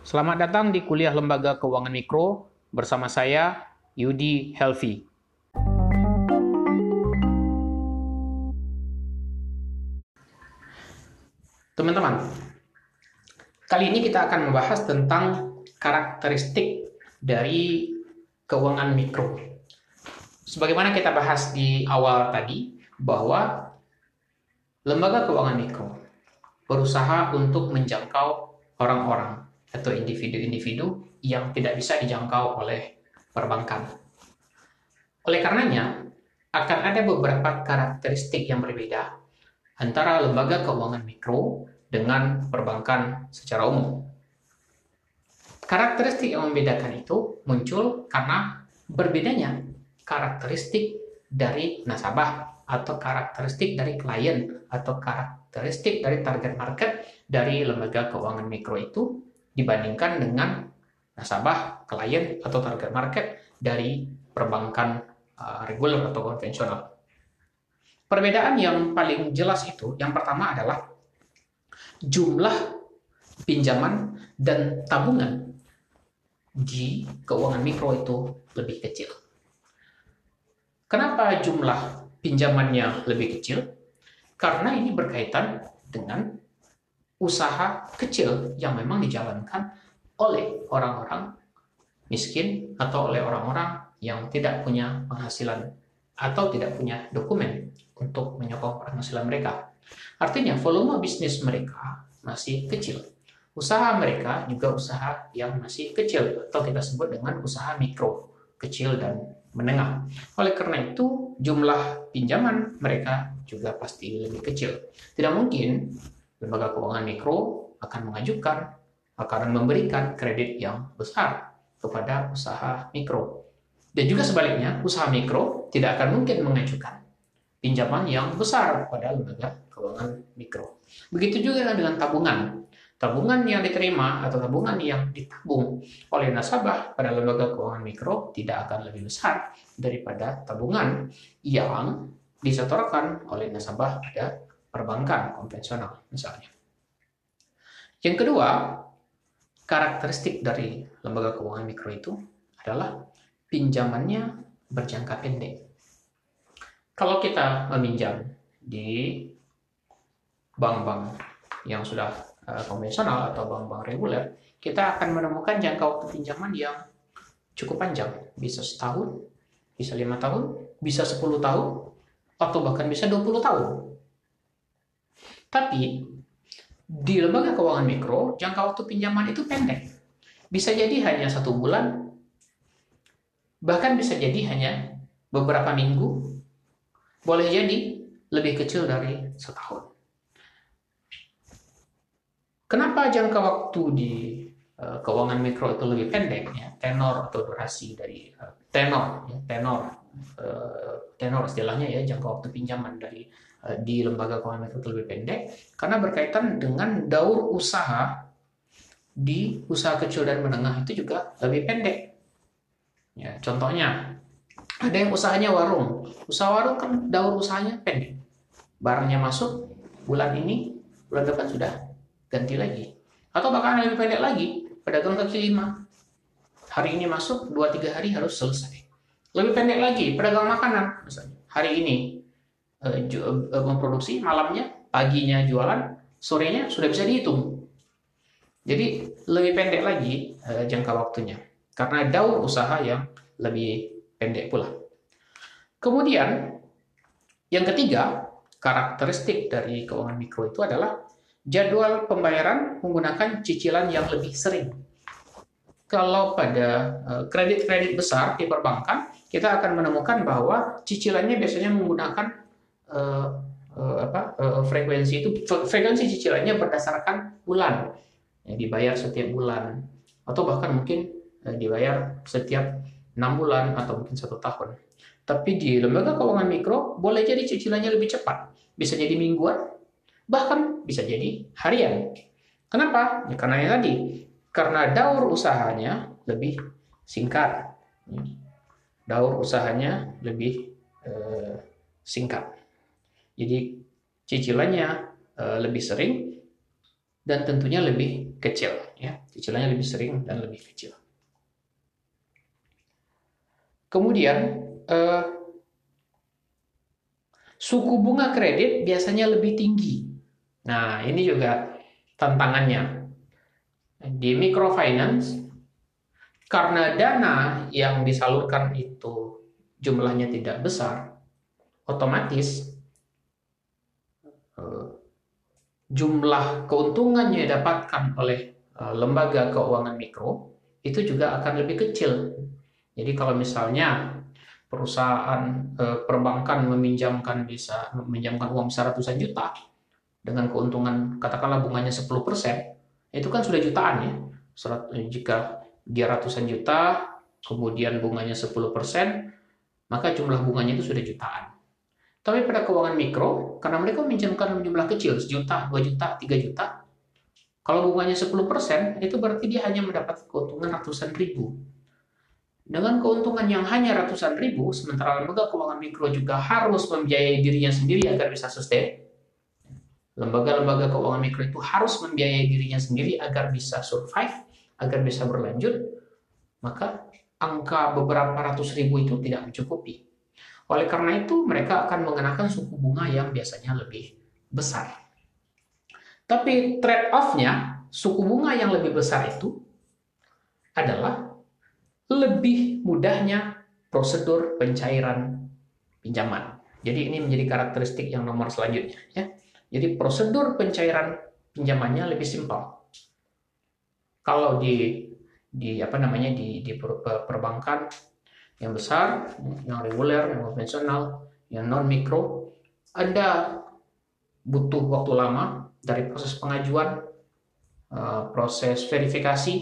Selamat datang di kuliah Lembaga Keuangan Mikro bersama saya Yudi Helvi. Teman-teman, kali ini kita akan membahas tentang karakteristik dari keuangan mikro. Sebagaimana kita bahas di awal tadi, bahwa lembaga keuangan mikro berusaha untuk menjangkau orang-orang atau individu-individu yang tidak bisa dijangkau oleh perbankan. Oleh karenanya, akan ada beberapa karakteristik yang berbeda antara lembaga keuangan mikro dengan perbankan secara umum. Karakteristik yang membedakan itu muncul karena berbedanya karakteristik dari nasabah atau karakteristik dari klien atau karakteristik dari target market dari lembaga keuangan mikro itu dibandingkan dengan nasabah, klien atau target market dari perbankan uh, reguler atau konvensional. Perbedaan yang paling jelas itu yang pertama adalah jumlah pinjaman dan tabungan di keuangan mikro itu lebih kecil. Kenapa jumlah pinjamannya lebih kecil? Karena ini berkaitan dengan usaha kecil yang memang dijalankan oleh orang-orang miskin atau oleh orang-orang yang tidak punya penghasilan atau tidak punya dokumen untuk menyokong penghasilan mereka. Artinya volume bisnis mereka masih kecil. Usaha mereka juga usaha yang masih kecil atau kita sebut dengan usaha mikro, kecil dan menengah. Oleh karena itu, jumlah pinjaman mereka juga pasti lebih kecil. Tidak mungkin lembaga keuangan mikro akan mengajukan akan memberikan kredit yang besar kepada usaha mikro. Dan juga sebaliknya, usaha mikro tidak akan mungkin mengajukan pinjaman yang besar pada lembaga keuangan mikro. Begitu juga dengan tabungan. Tabungan yang diterima atau tabungan yang ditabung oleh nasabah pada lembaga keuangan mikro tidak akan lebih besar daripada tabungan yang disetorkan oleh nasabah pada perbankan konvensional misalnya. Yang kedua, karakteristik dari lembaga keuangan mikro itu adalah pinjamannya berjangka pendek. Kalau kita meminjam di bank-bank yang sudah uh, konvensional atau bank-bank reguler, kita akan menemukan jangka waktu pinjaman yang cukup panjang, bisa setahun, bisa lima tahun, bisa 10 tahun, atau bahkan bisa 20 tahun. Tapi di lembaga keuangan mikro, jangka waktu pinjaman itu pendek. Bisa jadi hanya satu bulan, bahkan bisa jadi hanya beberapa minggu, boleh jadi lebih kecil dari setahun. Kenapa jangka waktu di uh, keuangan mikro itu lebih pendek? Ya? Tenor atau durasi dari uh, tenor, ya? tenor, uh, tenor istilahnya ya jangka waktu pinjaman dari di lembaga keuangan mikro lebih pendek karena berkaitan dengan daur usaha di usaha kecil dan menengah itu juga lebih pendek. Ya, contohnya ada yang usahanya warung. Usaha warung kan daur usahanya pendek. Barangnya masuk bulan ini, bulan depan sudah ganti lagi. Atau bahkan lebih pendek lagi, pedagang kaki lima. Hari ini masuk, 2-3 hari harus selesai. Lebih pendek lagi, pedagang makanan. Misalnya, hari ini memproduksi malamnya paginya jualan sorenya sudah bisa dihitung. Jadi lebih pendek lagi jangka waktunya. Karena daur usaha yang lebih pendek pula. Kemudian yang ketiga karakteristik dari keuangan mikro itu adalah jadwal pembayaran menggunakan cicilan yang lebih sering. Kalau pada kredit-kredit besar di perbankan, kita akan menemukan bahwa cicilannya biasanya menggunakan uh, apa uh, frekuensi itu frekuensi cicilannya berdasarkan bulan yang dibayar setiap bulan atau bahkan mungkin uh, dibayar setiap enam bulan atau mungkin satu tahun. Tapi di lembaga keuangan mikro boleh jadi cicilannya lebih cepat, bisa jadi mingguan, bahkan bisa jadi harian. Kenapa? Ya, karena yang tadi, karena daur usahanya lebih singkat. Daur usahanya lebih singkat. Jadi cicilannya uh, lebih sering dan tentunya lebih kecil ya. Cicilannya lebih sering dan lebih kecil. Kemudian eh, suku bunga kredit biasanya lebih tinggi. Nah ini juga tantangannya. Di microfinance karena dana yang disalurkan itu jumlahnya tidak besar, otomatis eh, jumlah keuntungan yang didapatkan oleh eh, lembaga keuangan mikro itu juga akan lebih kecil. Jadi kalau misalnya perusahaan eh, perbankan meminjamkan bisa meminjamkan uang besar ratusan juta dengan keuntungan katakanlah bunganya 10%, itu kan sudah jutaan ya. Jika dia ratusan juta, kemudian bunganya 10%, maka jumlah bunganya itu sudah jutaan. Tapi pada keuangan mikro, karena mereka meminjamkan jumlah kecil, sejuta, dua juta, tiga juta, kalau bunganya 10%, itu berarti dia hanya mendapat keuntungan ratusan ribu. Dengan keuntungan yang hanya ratusan ribu, sementara lembaga keuangan mikro juga harus membiayai dirinya sendiri agar bisa sustain, lembaga-lembaga keuangan mikro itu harus membiayai dirinya sendiri agar bisa survive, agar bisa berlanjut, maka angka beberapa ratus ribu itu tidak mencukupi. Oleh karena itu, mereka akan mengenakan suku bunga yang biasanya lebih besar. Tapi trade-off-nya, suku bunga yang lebih besar itu adalah lebih mudahnya prosedur pencairan pinjaman. Jadi ini menjadi karakteristik yang nomor selanjutnya. Ya. Jadi prosedur pencairan pinjamannya lebih simpel kalau di di apa namanya di di perbankan yang besar, yang reguler, yang konvensional, yang non mikro, Anda butuh waktu lama dari proses pengajuan, eh, proses verifikasi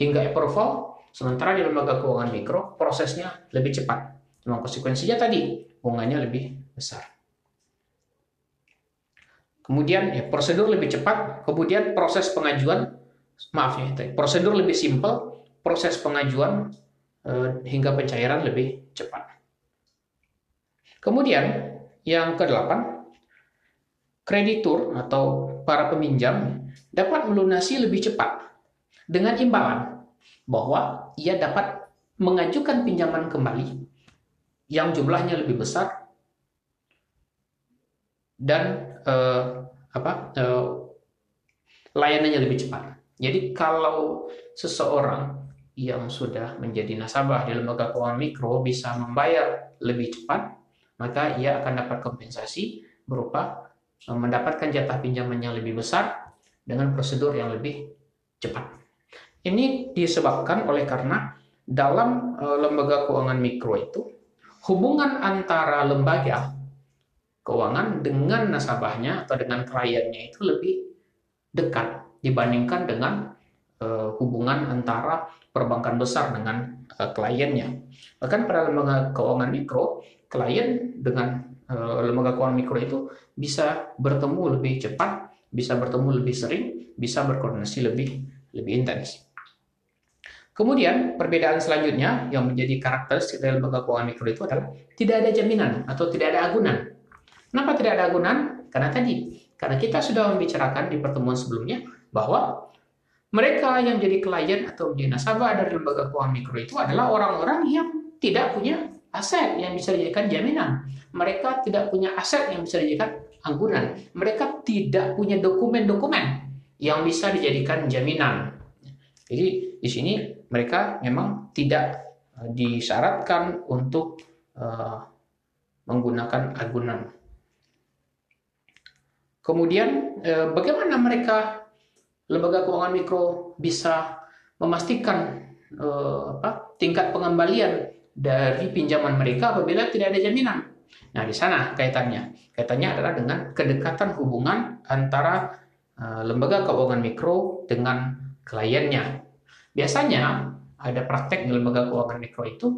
hingga approval. Sementara di lembaga keuangan mikro prosesnya lebih cepat. Cuma konsekuensinya tadi bunganya lebih besar. Kemudian ya, prosedur lebih cepat, kemudian proses pengajuan maaf ya, prosedur lebih simpel, proses pengajuan hingga pencairan lebih cepat. Kemudian yang kedelapan, kreditur atau para peminjam dapat melunasi lebih cepat dengan imbalan bahwa ia dapat mengajukan pinjaman kembali yang jumlahnya lebih besar dan eh, apa eh, layanannya lebih cepat. Jadi kalau seseorang yang sudah menjadi nasabah di lembaga keuangan mikro bisa membayar lebih cepat, maka ia akan dapat kompensasi berupa eh, mendapatkan jatah pinjaman yang lebih besar dengan prosedur yang lebih cepat. Ini disebabkan oleh karena dalam eh, lembaga keuangan mikro itu hubungan antara lembaga keuangan dengan nasabahnya atau dengan kliennya itu lebih dekat dibandingkan dengan uh, hubungan antara perbankan besar dengan uh, kliennya. Bahkan pada lembaga keuangan mikro, klien dengan uh, lembaga keuangan mikro itu bisa bertemu lebih cepat, bisa bertemu lebih sering, bisa berkoordinasi lebih lebih intens. Kemudian perbedaan selanjutnya yang menjadi karakteristik dari lembaga keuangan mikro itu adalah tidak ada jaminan atau tidak ada agunan. Kenapa tidak ada agunan? Karena tadi, karena kita sudah membicarakan di pertemuan sebelumnya bahwa mereka yang jadi klien atau menjadi nasabah dari lembaga keuangan mikro itu adalah orang-orang yang tidak punya aset yang bisa dijadikan jaminan. Mereka tidak punya aset yang bisa dijadikan anggunan. Mereka tidak punya dokumen-dokumen yang bisa dijadikan jaminan. Jadi di sini mereka memang tidak eh, disyaratkan untuk uh, menggunakan agunan. Kemudian uh, bagaimana mereka lembaga keuangan mikro bisa memastikan eh, apa, tingkat pengembalian dari pinjaman mereka apabila tidak ada jaminan. Nah, di sana kaitannya. Kaitannya adalah dengan kedekatan hubungan antara eh, lembaga keuangan mikro dengan kliennya. Biasanya ada praktek di lembaga keuangan mikro itu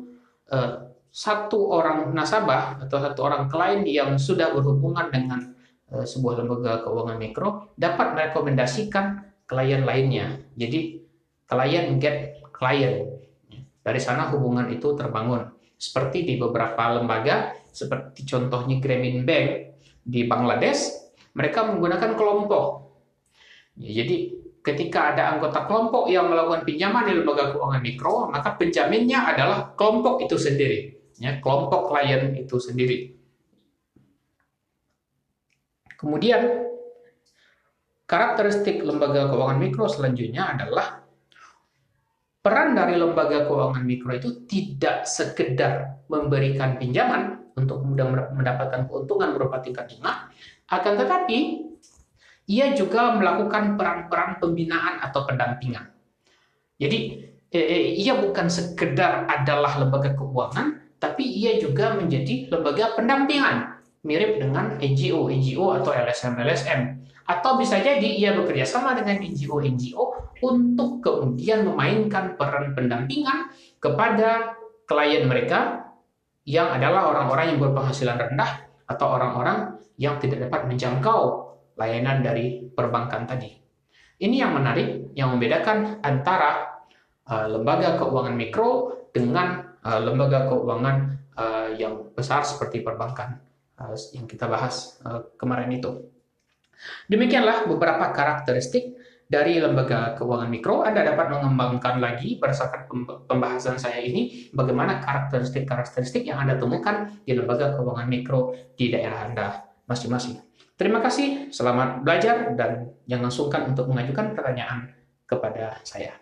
eh, satu orang nasabah atau satu orang klien yang sudah berhubungan dengan eh, sebuah lembaga keuangan mikro dapat merekomendasikan klien lainnya. Jadi klien get klien. Dari sana hubungan itu terbangun. Seperti di beberapa lembaga, seperti contohnya Grameen Bank di Bangladesh, mereka menggunakan kelompok. Ya, jadi ketika ada anggota kelompok yang melakukan pinjaman di lembaga keuangan mikro, maka penjaminnya adalah kelompok itu sendiri, ya, kelompok klien itu sendiri. Kemudian karakteristik lembaga keuangan mikro selanjutnya adalah peran dari lembaga keuangan mikro itu tidak sekedar memberikan pinjaman untuk mudah mendapatkan keuntungan berupa tingkat bunga, akan tetapi ia juga melakukan peran-peran pembinaan atau pendampingan. Jadi eh, eh, ia bukan sekedar adalah lembaga keuangan, tapi ia juga menjadi lembaga pendampingan, mirip dengan NGO, NGO atau LSM, LSM. Atau bisa jadi ia bekerja sama dengan NGO-NGO untuk kemudian memainkan peran pendampingan kepada klien mereka yang adalah orang-orang yang berpenghasilan rendah atau orang-orang yang tidak dapat menjangkau layanan dari perbankan tadi. Ini yang menarik, yang membedakan antara uh, lembaga keuangan mikro dengan uh, lembaga keuangan uh, yang besar seperti perbankan yang kita bahas kemarin itu. Demikianlah beberapa karakteristik dari lembaga keuangan mikro, Anda dapat mengembangkan lagi berdasarkan pembahasan saya ini bagaimana karakteristik-karakteristik yang Anda temukan di lembaga keuangan mikro di daerah Anda masing-masing. Terima kasih, selamat belajar dan jangan sungkan untuk mengajukan pertanyaan kepada saya.